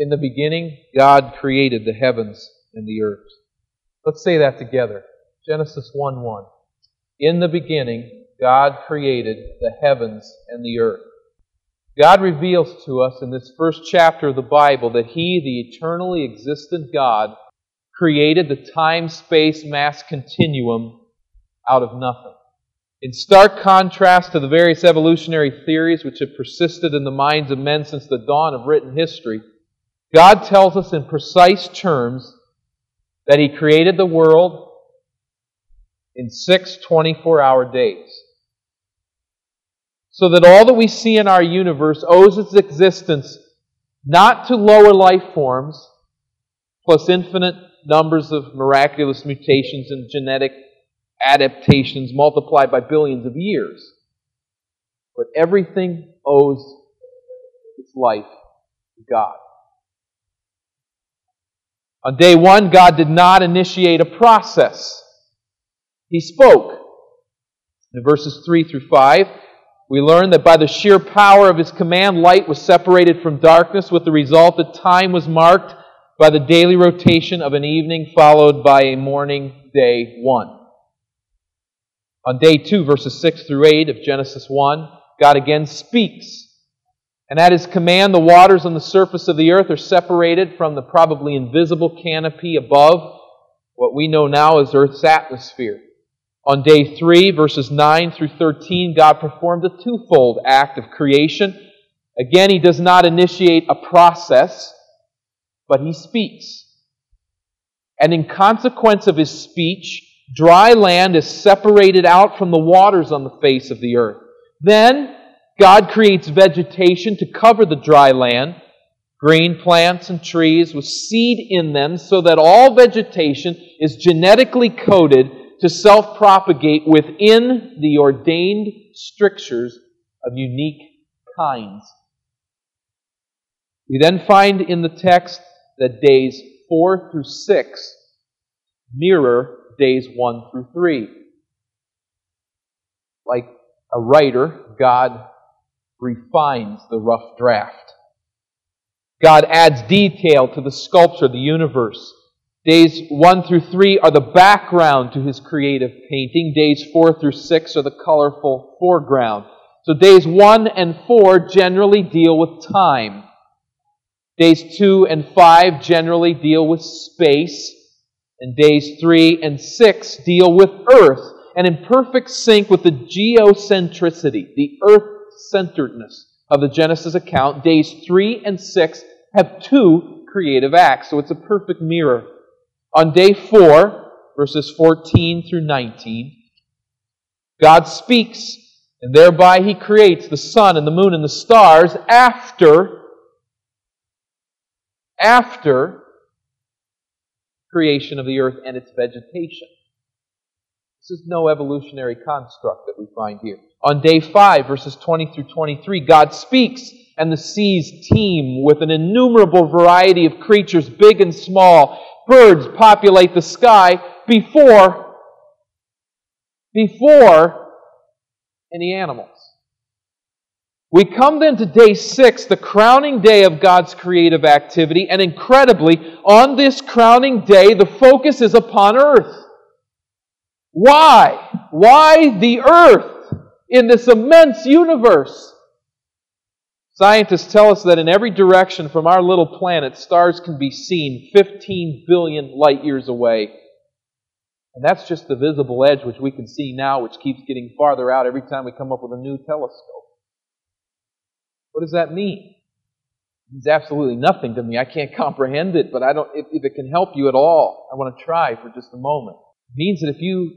In the beginning, God created the heavens and the earth. Let's say that together. Genesis 1 1. In the beginning, God created the heavens and the earth. God reveals to us in this first chapter of the Bible that He, the eternally existent God, created the time space mass continuum out of nothing. In stark contrast to the various evolutionary theories which have persisted in the minds of men since the dawn of written history, God tells us in precise terms that He created the world in six 24 hour days. So that all that we see in our universe owes its existence not to lower life forms, plus infinite numbers of miraculous mutations and genetic adaptations multiplied by billions of years. But everything owes its life to God. On day one, God did not initiate a process. He spoke. In verses 3 through 5, we learn that by the sheer power of his command, light was separated from darkness, with the result that time was marked by the daily rotation of an evening followed by a morning, day one. On day 2, verses 6 through 8 of Genesis 1, God again speaks. And at his command, the waters on the surface of the earth are separated from the probably invisible canopy above what we know now as Earth's atmosphere. On day 3, verses 9 through 13, God performed a twofold act of creation. Again, he does not initiate a process, but he speaks. And in consequence of his speech, Dry land is separated out from the waters on the face of the earth. Then God creates vegetation to cover the dry land, green plants and trees with seed in them, so that all vegetation is genetically coded to self propagate within the ordained strictures of unique kinds. We then find in the text that days 4 through 6 mirror days 1 through 3. Like a writer, God refines the rough draft. God adds detail to the sculpture of the universe. Days 1 through 3 are the background to his creative painting. Days 4 through 6 are the colorful foreground. So days 1 and 4 generally deal with time. Days 2 and 5 generally deal with space. And days 3 and 6 deal with earth and in perfect sync with the geocentricity, the earth centeredness of the Genesis account. Days 3 and 6 have two creative acts, so it's a perfect mirror. On day 4, verses 14 through 19, God speaks, and thereby he creates the sun and the moon and the stars after after creation of the earth and its vegetation. This is no evolutionary construct that we find here. On day 5, verses 20 through 23, God speaks, and the seas teem with an innumerable variety of creatures, big and small. Birds populate the sky before, before any animals. We come then to day six, the crowning day of God's creative activity, and incredibly, on this crowning day, the focus is upon earth. Why? Why the earth in this immense universe? Scientists tell us that in every direction from our little planet, stars can be seen 15 billion light years away. And that's just the visible edge which we can see now, which keeps getting farther out every time we come up with a new telescope. What does that mean? It means absolutely nothing to me. I can't comprehend it, but I don't, if, if it can help you at all, I want to try for just a moment. It means that if you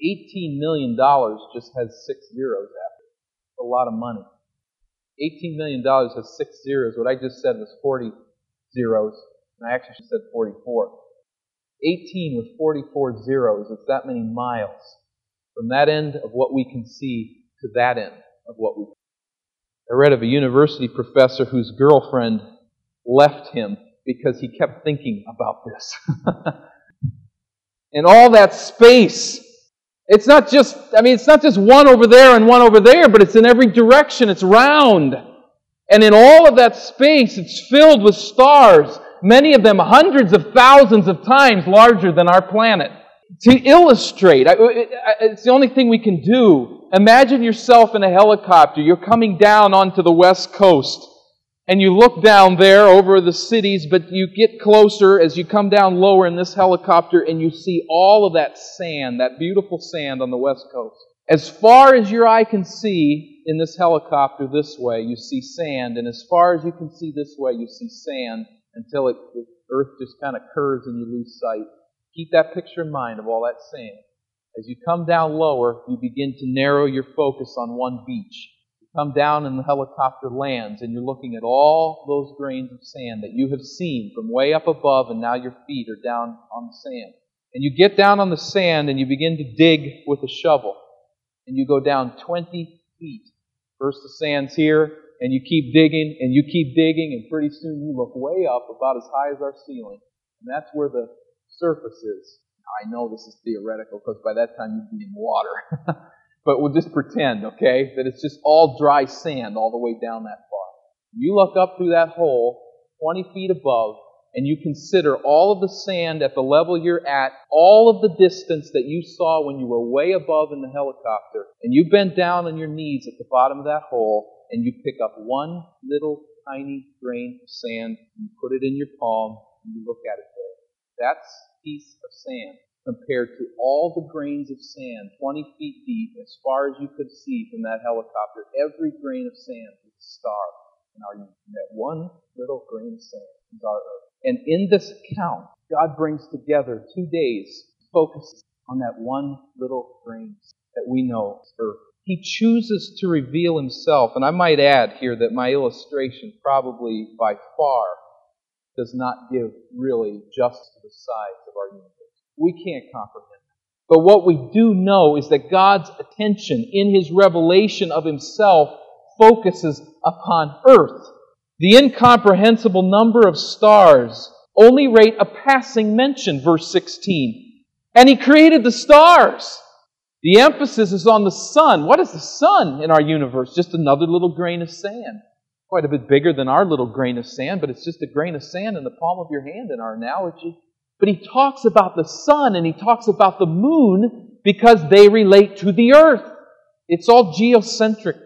Eighteen million dollars just has six zeros after it. A lot of money. Eighteen million dollars has six zeros. What I just said was forty zeros. I actually said 44. 18 with 44 zeros. It's that many miles from that end of what we can see to that end of what we can. I read of a university professor whose girlfriend left him because he kept thinking about this. and all that space. It's not just, I mean, it's not just one over there and one over there, but it's in every direction. It's round. And in all of that space, it's filled with stars, many of them hundreds of thousands of times larger than our planet. To illustrate, it's the only thing we can do. Imagine yourself in a helicopter. You're coming down onto the west coast and you look down there over the cities, but you get closer as you come down lower in this helicopter and you see all of that sand, that beautiful sand on the west coast. As far as your eye can see in this helicopter this way, you see sand, and as far as you can see this way, you see sand until it, the earth just kind of curves and you lose sight. Keep that picture in mind of all that sand. As you come down lower, you begin to narrow your focus on one beach come down and the helicopter lands and you're looking at all those grains of sand that you have seen from way up above and now your feet are down on the sand. And you get down on the sand and you begin to dig with a shovel. And you go down 20 feet. First the sand's here and you keep digging and you keep digging and pretty soon you look way up about as high as our ceiling. And that's where the surface is. I know this is theoretical because by that time you'd be in water. But we'll just pretend, okay, that it's just all dry sand all the way down that far. You look up through that hole, 20 feet above, and you consider all of the sand at the level you're at, all of the distance that you saw when you were way above in the helicopter, and you bend down on your knees at the bottom of that hole, and you pick up one little tiny grain of sand, and you put it in your palm, and you look at it there. That's a piece of sand compared to all the grains of sand 20 feet deep as far as you could see from that helicopter. Every grain of sand is a star in our universe. That one little grain of sand is our earth. And in this account, God brings together two days focused on that one little grain that we know is earth. He chooses to reveal himself. And I might add here that my illustration probably by far does not give really to the size of our universe. We can't comprehend. But what we do know is that God's attention in His revelation of Himself focuses upon earth. The incomprehensible number of stars only rate a passing mention, verse 16. And He created the stars. The emphasis is on the sun. What is the sun in our universe? Just another little grain of sand. Quite a bit bigger than our little grain of sand, but it's just a grain of sand in the palm of your hand in our analogy. But he talks about the sun and he talks about the moon because they relate to the earth. It's all geocentric.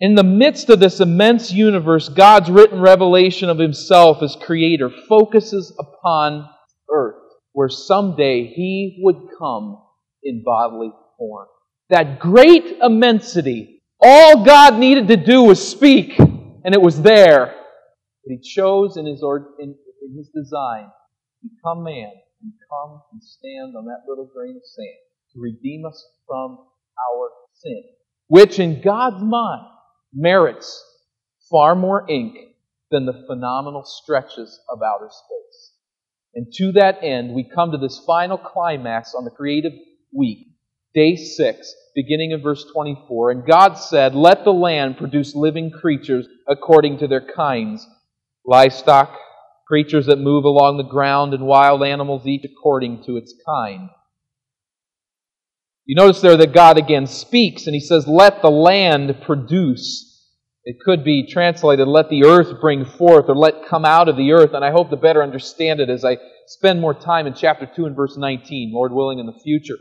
In the midst of this immense universe, God's written revelation of himself as creator focuses upon earth, where someday he would come in bodily form. That great immensity, all God needed to do was speak, and it was there. But he chose in his, in, in his design become man and come and stand on that little grain of sand to redeem us from our sin, which in God's mind merits far more ink than the phenomenal stretches of outer space. And to that end, we come to this final climax on the creative week, day six, beginning in verse 24. And God said, Let the land produce living creatures according to their kinds, livestock, creatures that move along the ground, and wild animals, each according to its kind. You notice there that God again speaks, and he says, Let the land produce. It could be translated, Let the earth bring forth, or let come out of the earth. And I hope to better understand it as I spend more time in chapter 2 and verse 19, Lord willing, in the future.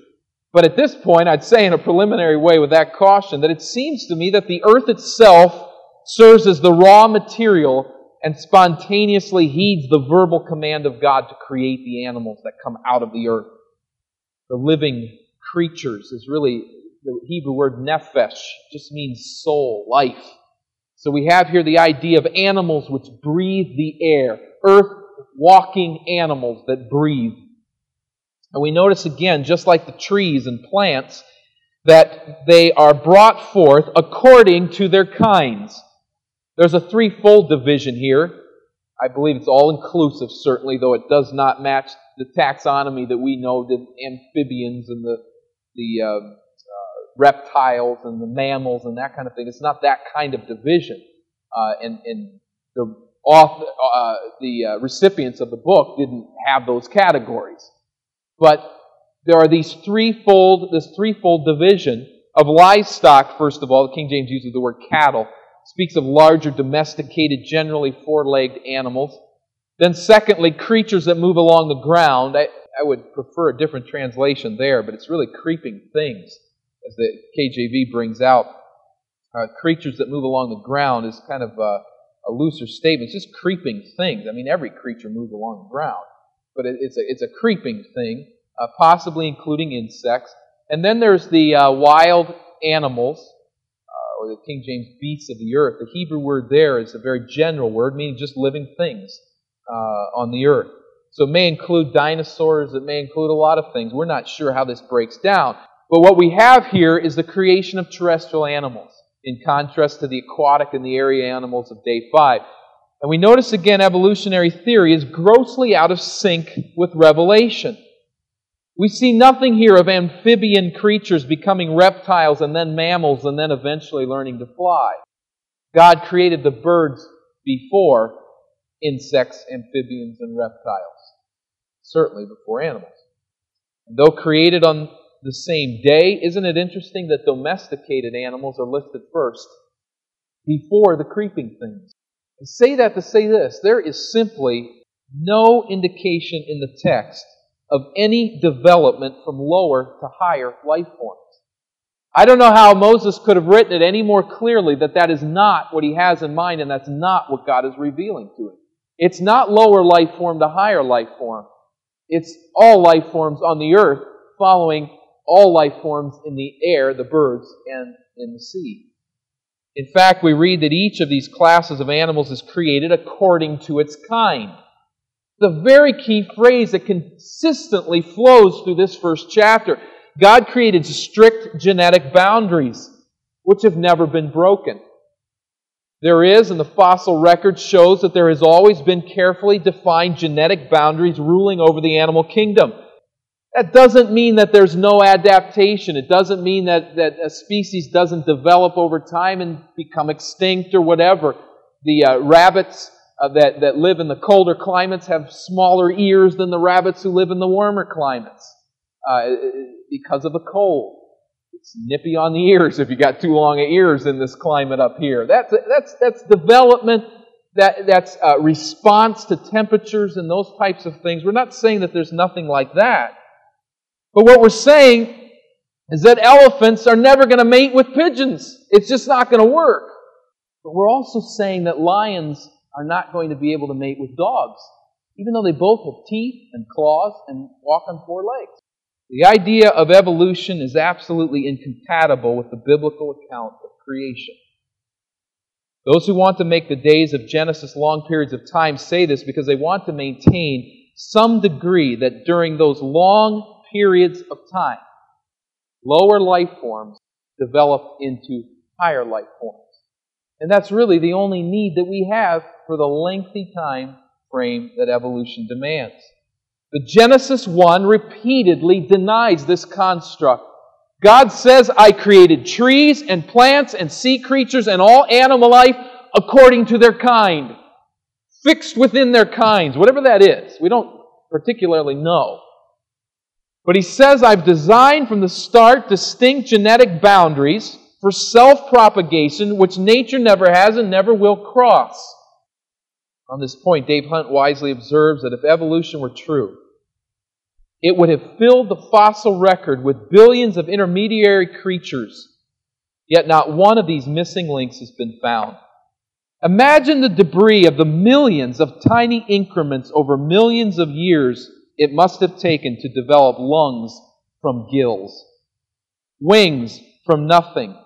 But at this point, I'd say in a preliminary way with that caution that it seems to me that the earth itself serves as the raw material and spontaneously heeds the verbal command of God to create the animals that come out of the earth. The living creatures is really the Hebrew word nephesh, just means soul, life. So we have here the idea of animals which breathe the air, earth walking animals that breathe. And we notice again, just like the trees and plants, that they are brought forth according to their kinds. There's a threefold division here. I believe it's all inclusive, certainly, though it does not match the taxonomy that we know the amphibians and the, the uh, uh, reptiles and the mammals and that kind of thing. It's not that kind of division. Uh, and, and the, author, uh, the uh, recipients of the book didn't have those categories. But there are these threefold, this threefold division of livestock, first of all. The King James uses the word cattle speaks of larger, domesticated, generally four legged animals. Then, secondly, creatures that move along the ground. I, I would prefer a different translation there, but it's really creeping things, as the KJV brings out. Uh, creatures that move along the ground is kind of a, a, looser statement. It's just creeping things. I mean, every creature moves along the ground, but it, it's, a, it's a creeping thing, uh, possibly including insects. And then there's the uh, wild animals, or the King James beasts of the earth. The Hebrew word there is a very general word, meaning just living things uh, on the earth. So it may include dinosaurs, it may include a lot of things. We're not sure how this breaks down. But what we have here is the creation of terrestrial animals, in contrast to the aquatic and the area animals of day five. And we notice again evolutionary theory is grossly out of sync with revelation. We see nothing here of amphibian creatures becoming reptiles and then mammals and then eventually learning to fly. God created the birds before insects, amphibians, and reptiles. Certainly before animals. And though created on the same day, isn't it interesting that domesticated animals are listed first before the creeping things? I say that to say this there is simply no indication in the text of any development from lower to higher life forms. I don't know how Moses could have written it any more clearly that that is not what he has in mind and that's not what God is revealing to him. It's not lower life form to higher life form. It's all life forms on the earth following all life forms in the air, the birds, and in the sea. In fact, we read that each of these classes of animals is created according to its kind the very key phrase that consistently flows through this first chapter. God created strict genetic boundaries, which have never been broken. There is, and the fossil record shows that there has always been carefully defined genetic boundaries ruling over the animal kingdom. That doesn't mean that there's no adaptation. It doesn't mean that, that a species doesn't develop over time and become extinct or whatever. The uh, rabbits uh, that, that live in the colder climates have smaller ears than the rabbits who live in the warmer climates uh, because of the cold. It's nippy on the ears if you got too long ears in this climate up here. That's, that's, that's development, that, that's uh, response to temperatures and those types of things. We're not saying that there's nothing like that. But what we're saying is that elephants are never going to mate with pigeons. It's just not going to work. But we're also saying that lions are not going to be able to mate with dogs, even though they both have teeth and claws and walk on four legs. The idea of evolution is absolutely incompatible with the biblical account of creation. Those who want to make the days of Genesis long periods of time say this because they want to maintain some degree that during those long periods of time, lower life forms develop into higher life forms. And that's really the only need that we have for the lengthy time frame that evolution demands. The Genesis 1 repeatedly denies this construct. God says, I created trees and plants and sea creatures and all animal life according to their kind, fixed within their kinds, whatever that is. We don't particularly know. But he says, I've designed from the start distinct genetic boundaries for self propagation, which nature never has and never will cross. On this point, Dave Hunt wisely observes that if evolution were true, it would have filled the fossil record with billions of intermediary creatures, yet not one of these missing links has been found. Imagine the debris of the millions of tiny increments over millions of years it must have taken to develop lungs from gills, wings from nothing,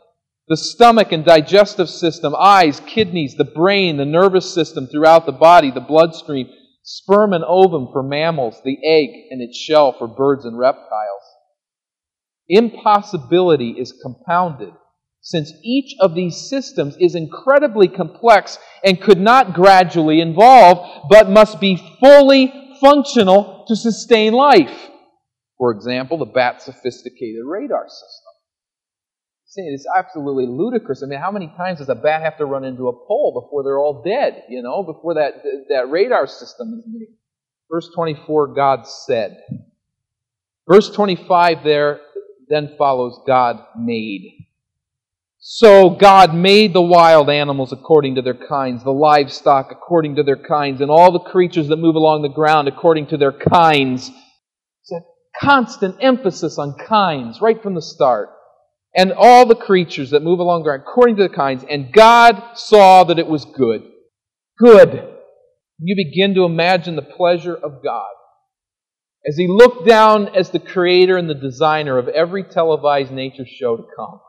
the stomach and digestive system, eyes, kidneys, the brain, the nervous system throughout the body, the bloodstream, sperm and ovum for mammals, the egg and its shell for birds and reptiles. Impossibility is compounded since each of these systems is incredibly complex and could not gradually evolve, but must be fully functional to sustain life. For example, the bat's sophisticated radar system. See, it's absolutely ludicrous. I mean, how many times does a bat have to run into a pole before they're all dead, you know, before that, that radar system is made? Verse 24, God said. Verse 25 there then follows God made. So God made the wild animals according to their kinds, the livestock according to their kinds, and all the creatures that move along the ground according to their kinds. It's a constant emphasis on kinds right from the start. And all the creatures that move along the ground according to the kinds. And God saw that it was good. Good. You begin to imagine the pleasure of God as He looked down as the creator and the designer of every televised nature show to come.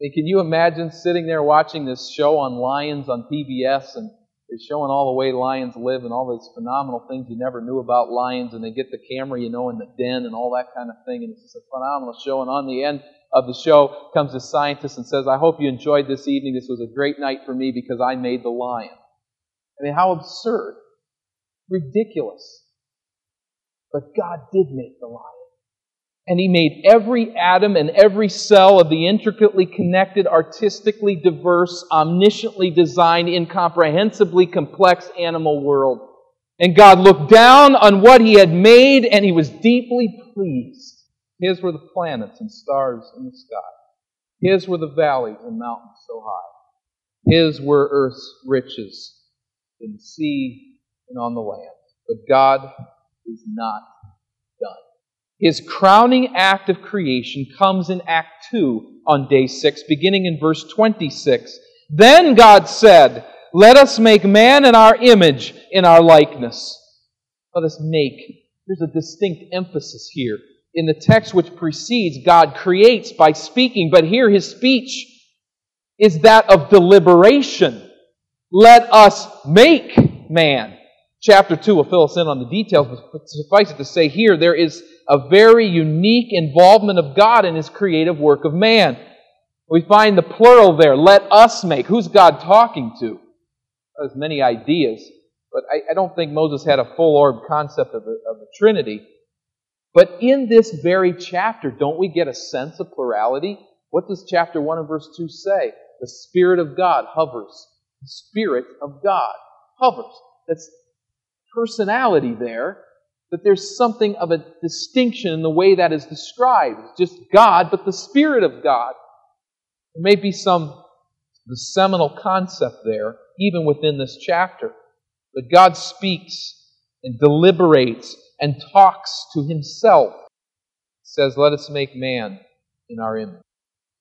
Mean, can you imagine sitting there watching this show on lions on PBS and they're showing all the way lions live and all those phenomenal things you never knew about lions and they get the camera, you know, in the den and all that kind of thing and it's just a phenomenal show and on the end of the show comes a scientist and says, I hope you enjoyed this evening. This was a great night for me because I made the lion. I mean, how absurd. Ridiculous. But God did make the lion. And He made every atom and every cell of the intricately connected, artistically diverse, omnisciently designed, incomprehensibly complex animal world. And God looked down on what He had made and He was deeply pleased. His were the planets and stars in the sky. His were the valleys and mountains so high. His were earth's riches in the sea and on the land. But God is not done. his crowning act of creation comes in Act 2 on day 6, beginning in verse 26. Then God said, Let us make man in our image, in our likeness. Let us make. There's a distinct emphasis here. In the text which precedes, God creates by speaking, but here his speech is that of deliberation. Let us make man. Chapter 2 will fill us in on the details, but suffice it to say here, there is a very unique involvement of God in his creative work of man. We find the plural there, let us make. Who's God talking to? There's many ideas, but I, I don't think Moses had a full orb concept of the, of the Trinity. But in this very chapter, don't we get a sense of plurality? What does chapter 1 and verse 2 say? The Spirit of God hovers. The Spirit of God hovers. That's personality there that there's something of a distinction in the way that is described. It's just God, but the Spirit of God. There may be some the seminal concept there, even within this chapter. But God speaks and deliberates and talks to himself. Says, Let us make man in our image.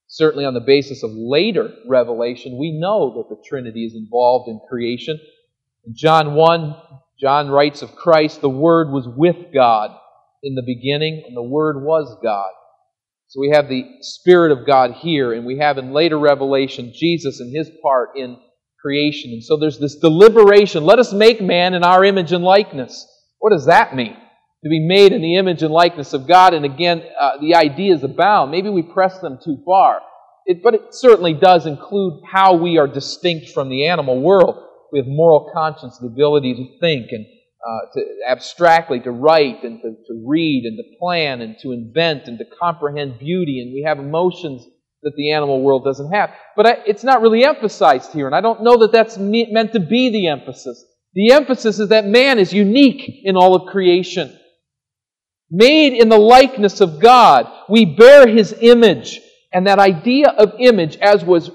Certainly, on the basis of later revelation, we know that the Trinity is involved in creation. In John 1, John writes of Christ, the Word was with God in the beginning, and the Word was God. So we have the Spirit of God here, and we have in later revelation Jesus and his part in creation. And so there's this deliberation. Let us make man in our image and likeness. What does that mean? To be made in the image and likeness of God. And again, uh, the ideas abound. Maybe we press them too far. It, but it certainly does include how we are distinct from the animal world. We have moral conscience, the ability to think and uh, to abstractly to write and to, to read and to plan and to invent and to comprehend beauty, and we have emotions that the animal world doesn't have. But I, it's not really emphasized here, and I don't know that that's me, meant to be the emphasis. The emphasis is that man is unique in all of creation. Made in the likeness of God, we bear his image. And that idea of image, as was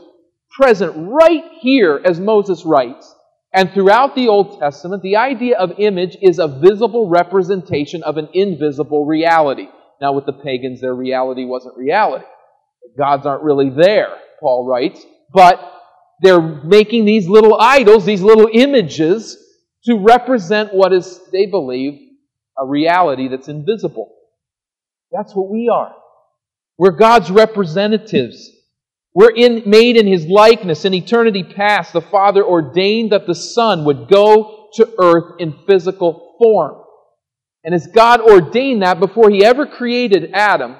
present right here as Moses writes, and throughout the Old Testament, the idea of image is a visible representation of an invisible reality. Now, with the pagans, their reality wasn't reality. Gods aren't really there, Paul writes, but they're making these little idols, these little images, to represent what is, they believe, a reality that's invisible. That's what we are. We're God's representatives. We're in, made in His likeness. In eternity past, the Father ordained that the Son would go to earth in physical form. And as God ordained that before He ever created Adam,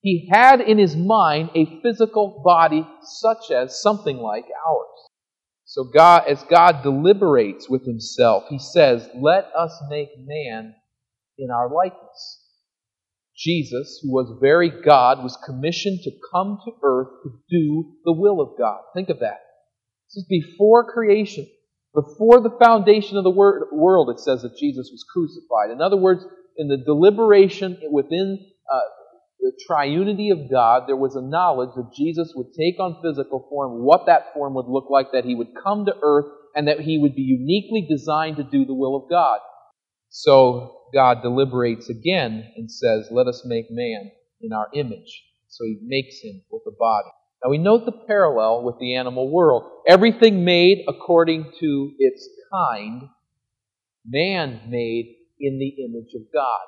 He had in his mind a physical body such as something like ours. So God, as God deliberates with himself, he says, Let us make man in our likeness. Jesus, who was very God, was commissioned to come to earth to do the will of God. Think of that. This is before creation. Before the foundation of the world, it says that Jesus was crucified. In other words, in the deliberation within uh, the triunity of God, there was a knowledge that Jesus would take on physical form, what that form would look like, that he would come to earth, and that he would be uniquely designed to do the will of God. So God deliberates again and says, Let us make man in our image. So he makes him with a body. Now we note the parallel with the animal world. Everything made according to its kind, man made in the image of God.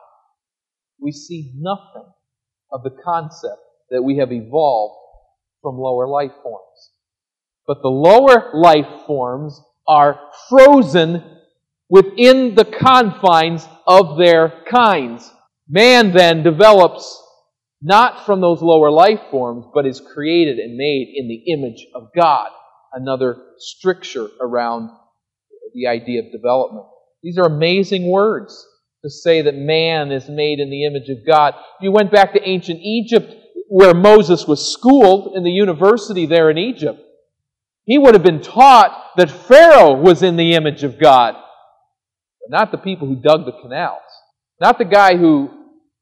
We see nothing of the concept that we have evolved from lower life forms. But the lower life forms are frozen within the confines of their kinds. Man then develops not from those lower life forms, but is created and made in the image of God. Another stricture around the idea of development. These are amazing words to say that man is made in the image of God. If you went back to ancient Egypt, where Moses was schooled in the university there in Egypt, he would have been taught that Pharaoh was in the image of God. Not the people who dug the canals. Not the guy who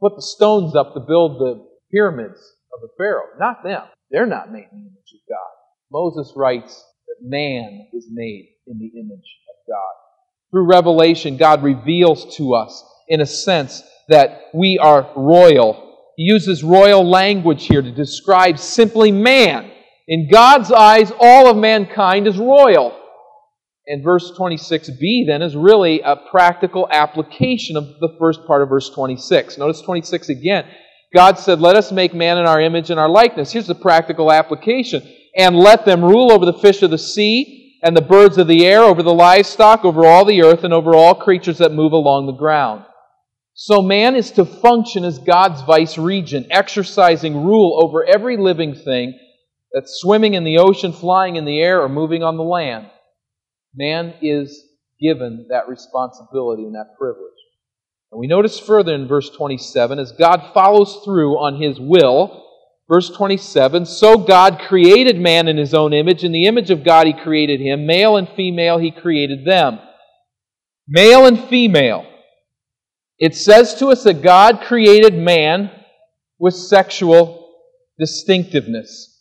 put the stones up to build the pyramids of the Pharaoh. Not them. They're not made in the image of God. Moses writes that man is made in the image of God. Through revelation, God reveals to us, in a sense, that we are royal. He uses royal language here to describe simply man. In God's eyes, all of mankind is royal. And verse 26b then is really a practical application of the first part of verse 26. Notice 26 again. God said, Let us make man in our image and our likeness. Here's the practical application. And let them rule over the fish of the sea and the birds of the air, over the livestock, over all the earth, and over all creatures that move along the ground. So man is to function as God's vice regent, exercising rule over every living thing that's swimming in the ocean, flying in the air, or moving on the land. Man is given that responsibility and that privilege. And we notice further in verse 27 as God follows through on his will, verse 27 So God created man in his own image. In the image of God he created him. Male and female he created them. Male and female. It says to us that God created man with sexual distinctiveness.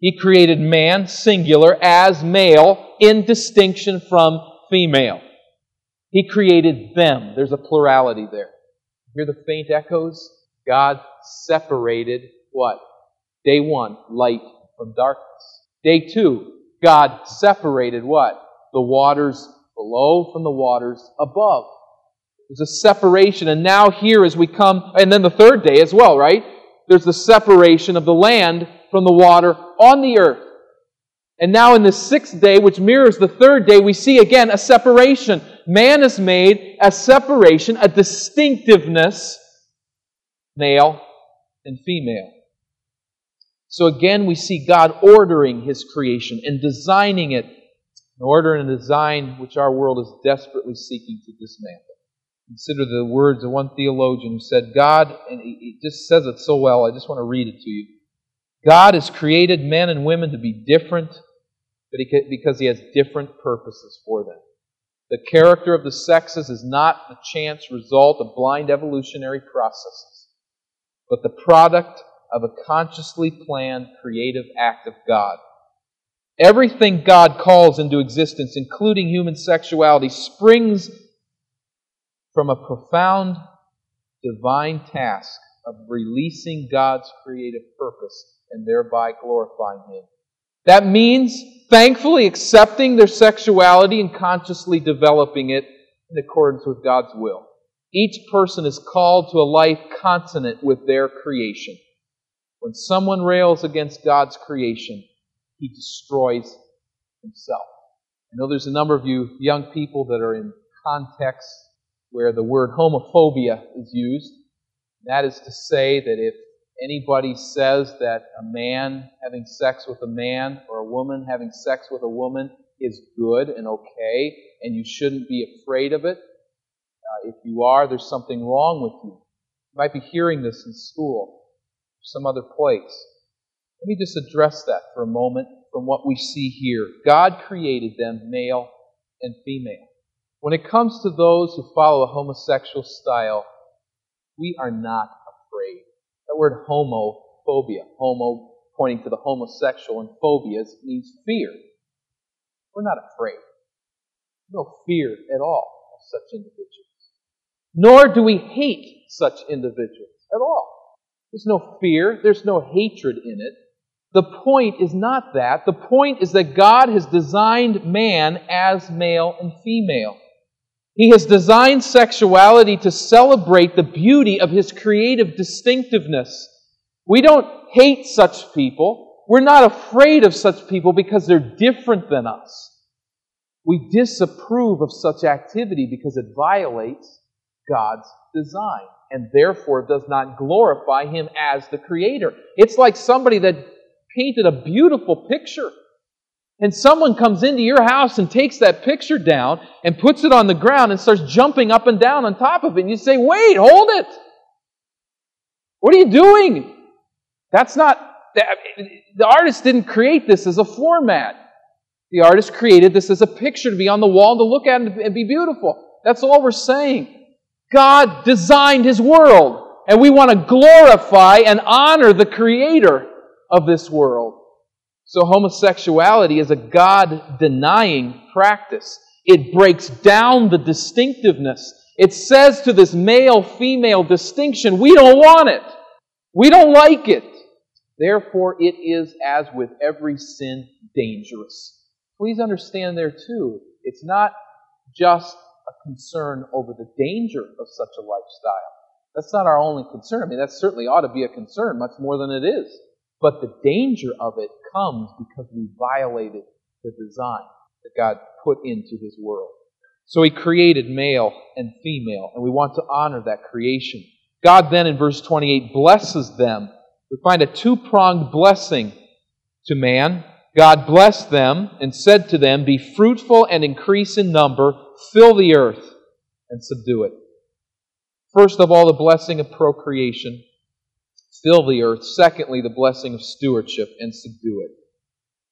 He created man, singular, as male, in distinction from female. He created them. There's a plurality there. Hear the faint echoes? God separated what? Day one, light from darkness. Day two, God separated what? The waters below from the waters above. There's a separation. And now, here as we come, and then the third day as well, right? There's the separation of the land from the water on the earth. And now in the sixth day, which mirrors the third day, we see again a separation. Man is made a separation, a distinctiveness, male and female. So again, we see God ordering His creation and designing it, an order and a design which our world is desperately seeking to dismantle. Consider the words of one theologian who said, God, and he just says it so well, I just want to read it to you. God has created men and women to be different because He has different purposes for them. The character of the sexes is not the chance result of blind evolutionary processes, but the product of a consciously planned creative act of God. Everything God calls into existence, including human sexuality, springs from a profound divine task of releasing God's creative purpose and thereby glorifying Him. That means thankfully accepting their sexuality and consciously developing it in accordance with God's will. Each person is called to a life consonant with their creation. When someone rails against God's creation, he destroys himself. I know there's a number of you young people that are in contexts where the word homophobia is used. That is to say that if anybody says that a man having sex with a man or a woman having sex with a woman is good and okay, and you shouldn't be afraid of it. Uh, if you are, there's something wrong with you. You might be hearing this in school, or some other place. Let me just address that for a moment from what we see here. God created them male and female. When it comes to those who follow a homosexual style, we are not. That word homophobia, homo pointing to the homosexual, and phobia means fear. We're not afraid. No fear at all of such individuals. Nor do we hate such individuals at all. There's no fear, there's no hatred in it. The point is not that. The point is that God has designed man as male and female. He has designed sexuality to celebrate the beauty of his creative distinctiveness. We don't hate such people. We're not afraid of such people because they're different than us. We disapprove of such activity because it violates God's design and therefore does not glorify Him as the Creator. It's like somebody that painted a beautiful picture and someone comes into your house and takes that picture down and puts it on the ground and starts jumping up and down on top of it. And you say, wait, hold it. What are you doing? That's not, the artist didn't create this as a format. The artist created this as a picture to be on the wall to look at and be beautiful. That's all we're saying. God designed His world, and we want to glorify and honor the Creator of this world. So homosexuality is a God denying practice. It breaks down the distinctiveness. It says to this male female distinction, we don't want it. We don't like it. Therefore, it is, as with every sin, dangerous. Please understand there too, it's not just a concern over the danger of such a lifestyle. That's not our only concern. I mean, that certainly ought to be a concern, much more than it is. But the danger of it comes because we violated the design that God put into His world. So He created male and female, and we want to honor that creation. God then in verse 28 blesses them. We find a two pronged blessing to man. God blessed them and said to them, Be fruitful and increase in number, fill the earth and subdue it. First of all, the blessing of procreation fill the earth. Secondly, the blessing of stewardship and subdue it.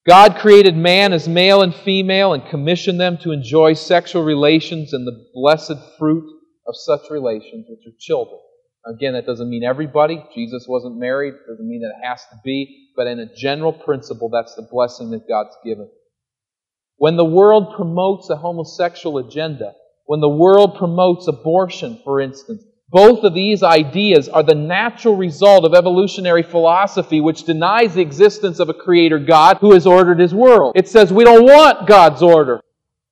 God created man as male and female and commissioned them to enjoy sexual relations and the blessed fruit of such relations, which are children. Again, that doesn't mean everybody. Jesus wasn't married. It doesn't mean that it has to be. But in a general principle, that's the blessing that God's given. When the world promotes a homosexual agenda, when the world promotes abortion, for instance, both of these ideas are the natural result of evolutionary philosophy, which denies the existence of a creator God who has ordered his world. It says we don't want God's order.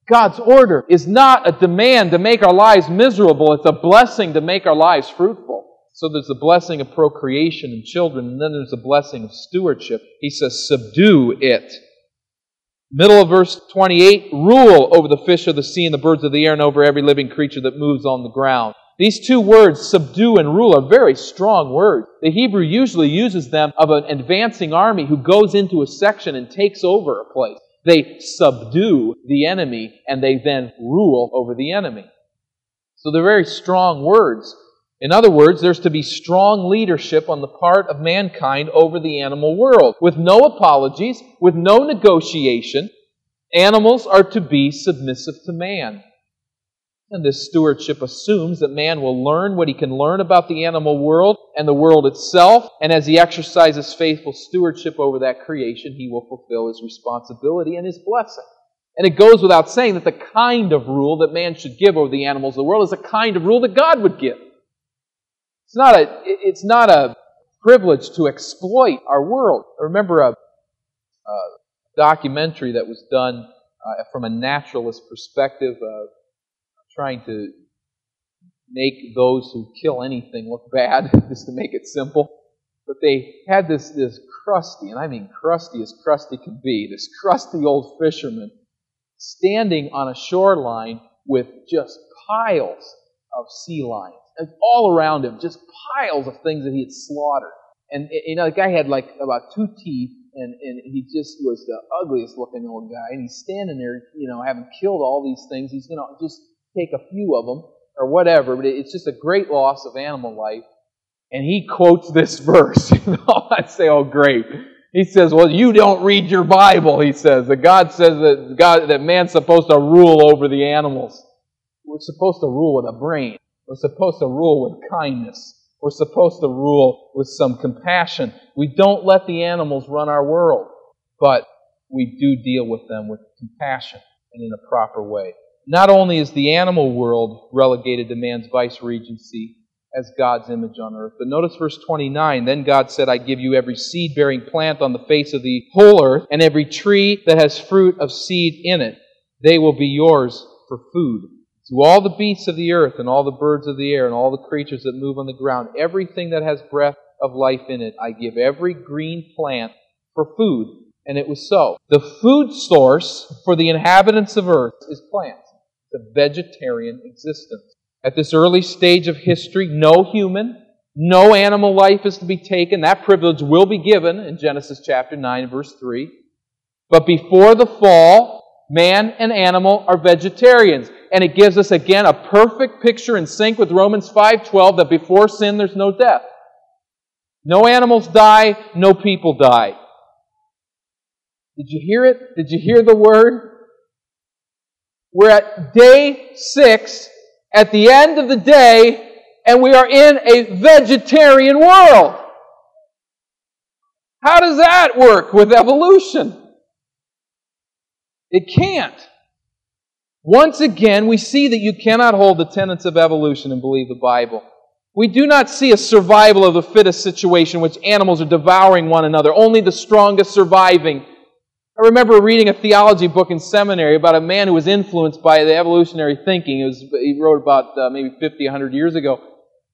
God's order is not a demand to make our lives miserable, it's a blessing to make our lives fruitful. So there's the blessing of procreation and children, and then there's the blessing of stewardship. He says, subdue it. Middle of verse 28 rule over the fish of the sea and the birds of the air and over every living creature that moves on the ground. These two words, subdue and rule, are very strong words. The Hebrew usually uses them of an advancing army who goes into a section and takes over a place. They subdue the enemy and they then rule over the enemy. So they're very strong words. In other words, there's to be strong leadership on the part of mankind over the animal world. With no apologies, with no negotiation, animals are to be submissive to man. And this stewardship assumes that man will learn what he can learn about the animal world and the world itself, and as he exercises faithful stewardship over that creation, he will fulfill his responsibility and his blessing. And it goes without saying that the kind of rule that man should give over the animals of the world is the kind of rule that God would give. It's not a, it's not a privilege to exploit our world. I remember a, a documentary that was done uh, from a naturalist perspective. Uh, trying to make those who kill anything look bad, just to make it simple. But they had this, this crusty, and I mean crusty as crusty can be, this crusty old fisherman standing on a shoreline with just piles of sea lions. And all around him, just piles of things that he had slaughtered. And, eh, you know, the guy had like about two teeth, and, and he just was the ugliest looking old guy. And he's standing there, you know, having killed all these things. He's going to just take a few of them or whatever, but it's just a great loss of animal life. And he quotes this verse. I say, oh, great. He says, well, you don't read your Bible, he says. That God says that, God, that man's supposed to rule over the animals. We're supposed to rule with a brain. We're supposed to rule with kindness. We're supposed to rule with some compassion. We don't let the animals run our world, but we do deal with them with compassion and in a proper way. Not only is the animal world relegated to man's vice regency as God's image on earth, but notice verse 29 Then God said, I give you every seed bearing plant on the face of the whole earth, and every tree that has fruit of seed in it. They will be yours for food. To all the beasts of the earth, and all the birds of the air, and all the creatures that move on the ground, everything that has breath of life in it, I give every green plant for food. And it was so. The food source for the inhabitants of earth is plants the vegetarian existence. At this early stage of history, no human, no animal life is to be taken. That privilege will be given in Genesis chapter 9, verse 3. But before the fall, man and animal are vegetarians. And it gives us again a perfect picture in sync with Romans 5:12 that before sin there's no death. No animals die, no people die. Did you hear it? Did you hear the word? We're at day six, at the end of the day, and we are in a vegetarian world. How does that work with evolution? It can't. Once again, we see that you cannot hold the tenets of evolution and believe the Bible. We do not see a survival of the fittest situation which animals are devouring one another, only the strongest surviving. I remember reading a theology book in seminary about a man who was influenced by the evolutionary thinking. It was, he wrote about uh, maybe 50, 100 years ago.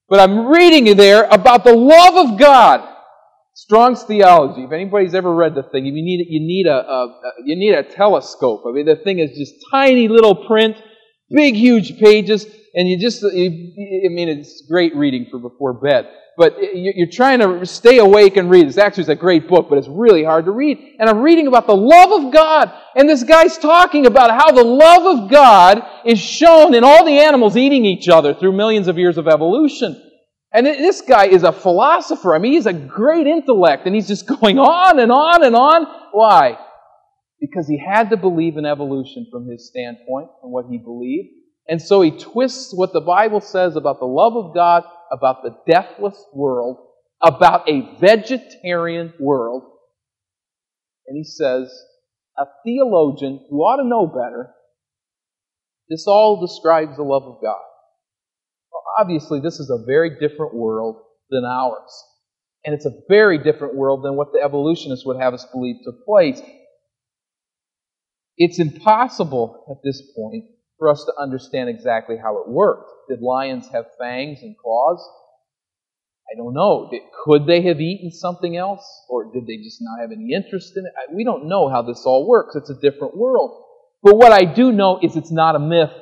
But I'm reading there about the love of God. Strong's theology. If anybody's ever read the thing, you need you need a, a, you need a telescope. I mean, the thing is just tiny little print, big huge pages, and you just you, I mean, it's great reading for before bed but you're trying to stay awake and read. It's actually is a great book, but it's really hard to read. And I'm reading about the love of God. And this guy's talking about how the love of God is shown in all the animals eating each other through millions of years of evolution. And this guy is a philosopher. I mean, he's a great intellect, and he's just going on and on and on. Why? Because he had to believe in evolution from his standpoint and what he believed. And so he twists what the Bible says about the love of God about the deathless world, about a vegetarian world. And he says, a theologian who ought to know better, this all describes the love of God. Well, obviously, this is a very different world than ours. And it's a very different world than what the evolutionists would have us believe took place. It's impossible at this point for us to understand exactly how it worked. Did lions have fangs and claws? I don't know. Could they have eaten something else? Or did they just not have any interest in it? We don't know how this all works. It's a different world. But what I do know is it's not a myth.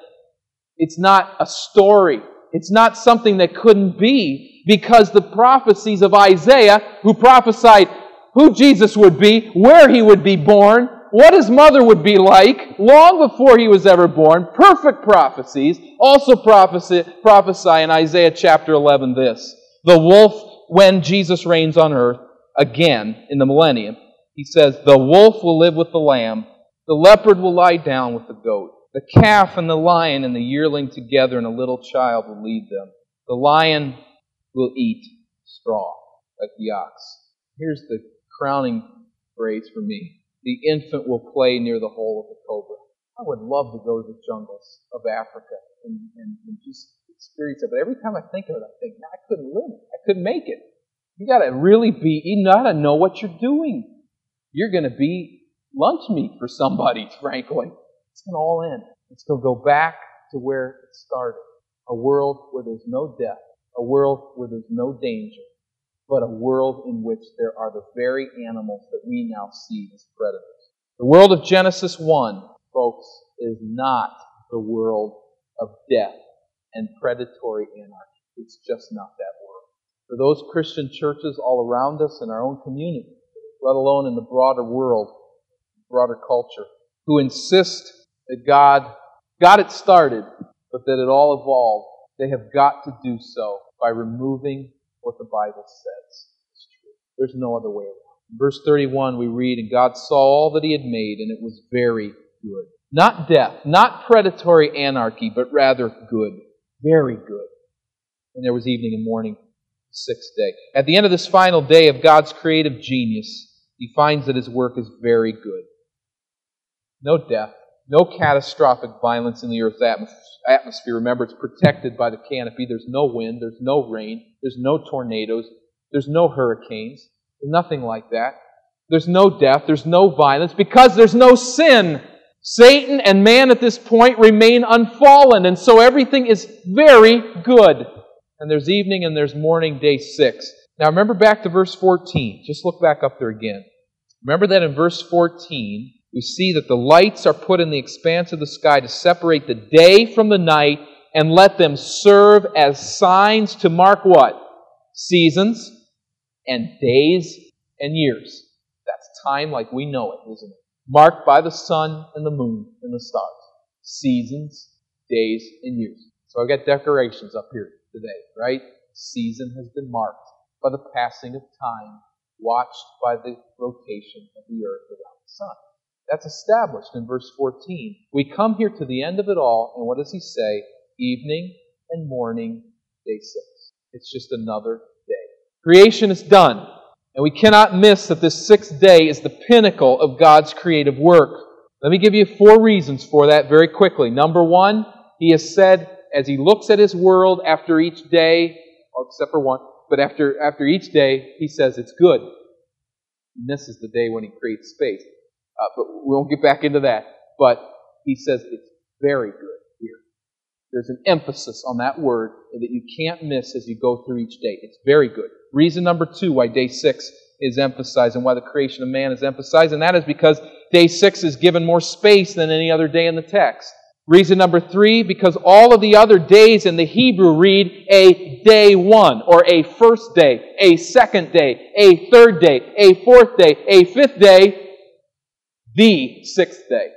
It's not a story. It's not something that couldn't be because the prophecies of Isaiah, who prophesied who Jesus would be, where he would be born, what his mother would be like long before he was ever born. Perfect prophecies. Also prophesy, prophesy in Isaiah chapter 11 this. The wolf, when Jesus reigns on earth, again in the millennium, he says, The wolf will live with the lamb, the leopard will lie down with the goat, the calf and the lion and the yearling together, and a little child will lead them. The lion will eat straw like the ox. Here's the crowning phrase for me the infant will play near the hole of the cobra. I would love to go to the jungles of Africa and, and, and just experience it. But every time I think of it, I think, I couldn't live it. I couldn't make it. You got to really be, you got to know what you're doing. You're to be lunch meat for somebody, frankly. It's to all end. It's to go back to where it started. A world where there's no death. A world where there's no danger but a world in which there are the very animals that we now see as predators. The world of Genesis 1, folks, is not the world of death and predatory anarchy. It's just not that world. for those Christian churches all around us in our own community, let alone in the broader world, broader culture, who insist that God got it started, but that it all evolved. They have got to do so by removing what the Bible says is true. There's no other way around. In verse 31, we read, And God saw all that He had made, and it was very good. Not death, not predatory anarchy, but rather good. Very good. And there was evening and morning, sixth day. At the end of this final day of God's creative genius, He finds that His work is very good. No death, no catastrophic violence in the earth's atmosphere. Remember, it's protected by the canopy. There's no wind, there's no rain, there's no tornadoes, there's no hurricanes, nothing like that. There's no death, there's no violence, because there's no sin. Satan and man at this point remain unfallen, and so everything is very good. And there's evening and there's morning, day six. Now remember back to verse 14. Just look back up there again. Remember that in verse 14, we see that the lights are put in the expanse of the sky to separate the day from the night and let them serve as signs to mark what? Seasons and days and years. That's time like we know it, isn't it? Marked by the sun and the moon and the stars. Seasons, days, and years. So I've got decorations up here today, right? Season has been marked by the passing of time, watched by the rotation of the earth around the sun. That's established in verse 14. We come here to the end of it all, and what does he say? Evening and morning, day six. It's just another day. Creation is done, and we cannot miss that this sixth day is the pinnacle of God's creative work. Let me give you four reasons for that very quickly. Number one, he has said, as he looks at his world after each day, except for one, but after, after each day, he says it's good. And this is the day when he creates space. Uh, but we won't get back into that. But he says it's very good. There's an emphasis on that word that you can't miss as you go through each day. It's very good. Reason number two why day six is emphasized and why the creation of man is emphasized, and that is because day six is given more space than any other day in the text. Reason number three, because all of the other days in the Hebrew read a day one, or a first day, a second day, a third day, a fourth day, a fifth day, the sixth day.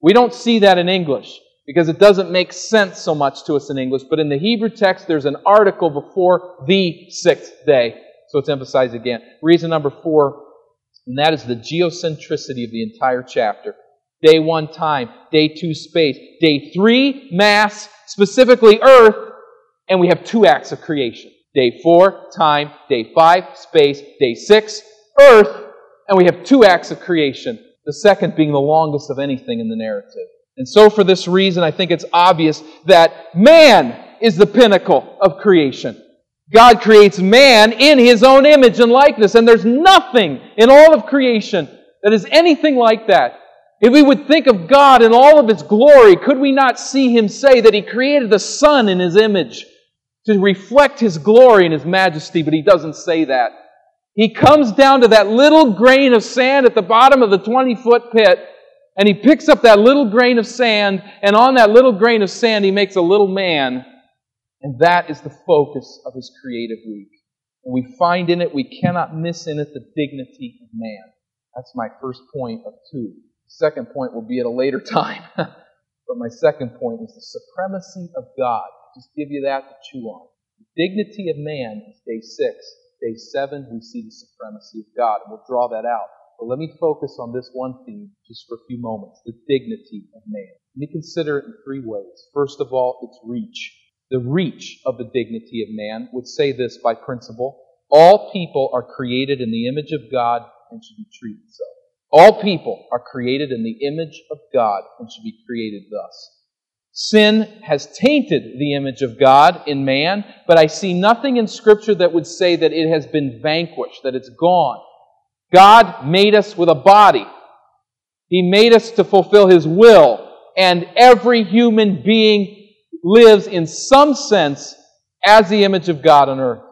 We don't see that in English because it doesn't make sense so much to us in English, but in the Hebrew text, there's an article before the sixth day. So it's emphasized again. Reason number four, and that is the geocentricity of the entire chapter. Day one, time. Day two, space. Day three, mass, specifically earth, and we have two acts of creation. Day four, time. Day five, space. Day six, earth, and we have two acts of creation the second being the longest of anything in the narrative. And so, for this reason, I think it's obvious that man is the pinnacle of creation. God creates man in his own image and likeness, and there's nothing in all of creation that is anything like that. If we would think of God in all of his glory, could we not see him say that he created the sun in his image to reflect his glory and his majesty? But he doesn't say that. He comes down to that little grain of sand at the bottom of the 20 foot pit, and he picks up that little grain of sand, and on that little grain of sand, he makes a little man. And that is the focus of his creative week. And we find in it, we cannot miss in it the dignity of man. That's my first point of two. Second point will be at a later time. but my second point is the supremacy of God. Just give you that to chew on. The dignity of man is day six. Day seven, we see the supremacy of God, and we'll draw that out. But let me focus on this one theme just for a few moments the dignity of man. Let me consider it in three ways. First of all, its reach. The reach of the dignity of man would say this by principle all people are created in the image of God and should be treated so. All people are created in the image of God and should be created thus. Sin has tainted the image of God in man, but I see nothing in Scripture that would say that it has been vanquished, that it's gone. God made us with a body. He made us to fulfill His will, and every human being lives in some sense as the image of God on earth.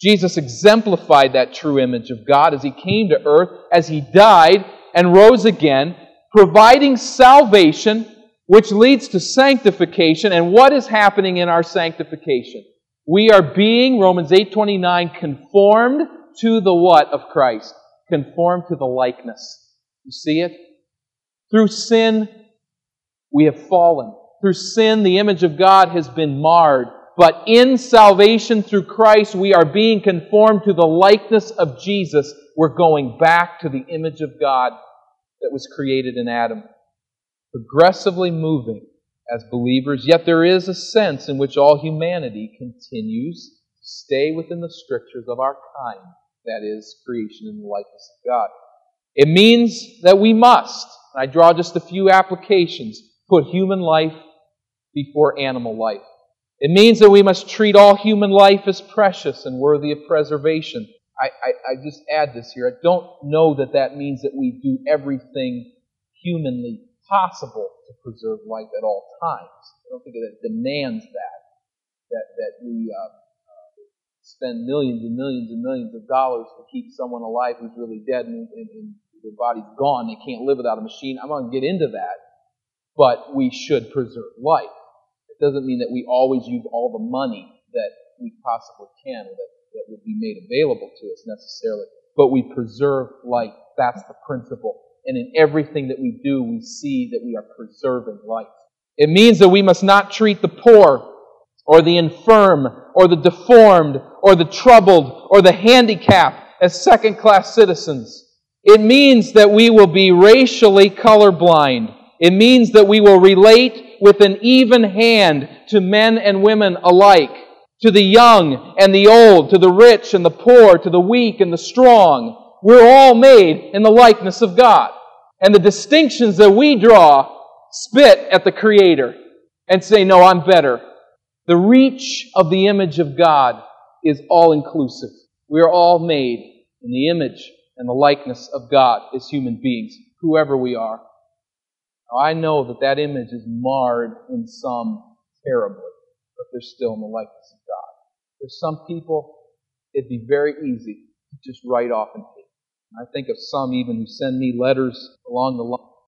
Jesus exemplified that true image of God as He came to earth, as He died and rose again, providing salvation which leads to sanctification. And what is happening in our sanctification? We are being, Romans 8.29, conformed to the what of Christ? Conformed to the likeness. You see it? Through sin, we have fallen. Through sin, the image of God has been marred. But in salvation through Christ, we are being conformed to the likeness of Jesus. We're going back to the image of God that was created in Adam. Progressively moving as believers, yet there is a sense in which all humanity continues to stay within the strictures of our kind, that is, creation in the likeness of God. It means that we must, I draw just a few applications, put human life before animal life. It means that we must treat all human life as precious and worthy of preservation. I, I, I, just add this here. I don't know that that means that we do everything humanly possible to preserve life at all times. I don't think that demands that, that, that we uh, spend millions and millions and millions of dollars to keep someone alive who's really dead and, and, and their body's gone. They can't live without a machine. I'm going to get into that. But we should preserve life. It doesn't mean that we always use all the money that we possibly can that, that would be made available to us necessarily. But we preserve life. That's the principle. And in everything that we do, we see that we are preserving life. It means that we must not treat the poor or the infirm or the deformed or the troubled or the handicapped as second class citizens. It means that we will be racially colorblind. It means that we will relate with an even hand to men and women alike, to the young and the old, to the rich and the poor, to the weak and the strong. We're all made in the likeness of God. And the distinctions that we draw spit at the Creator and say, No, I'm better. The reach of the image of God is all inclusive. We are all made in the image and the likeness of God as human beings, whoever we are. Now, I know that that image is marred in some terribly, but they're still in the likeness of God. There's some people, it'd be very easy to just write off and hate. I think of some even who send me letters along the line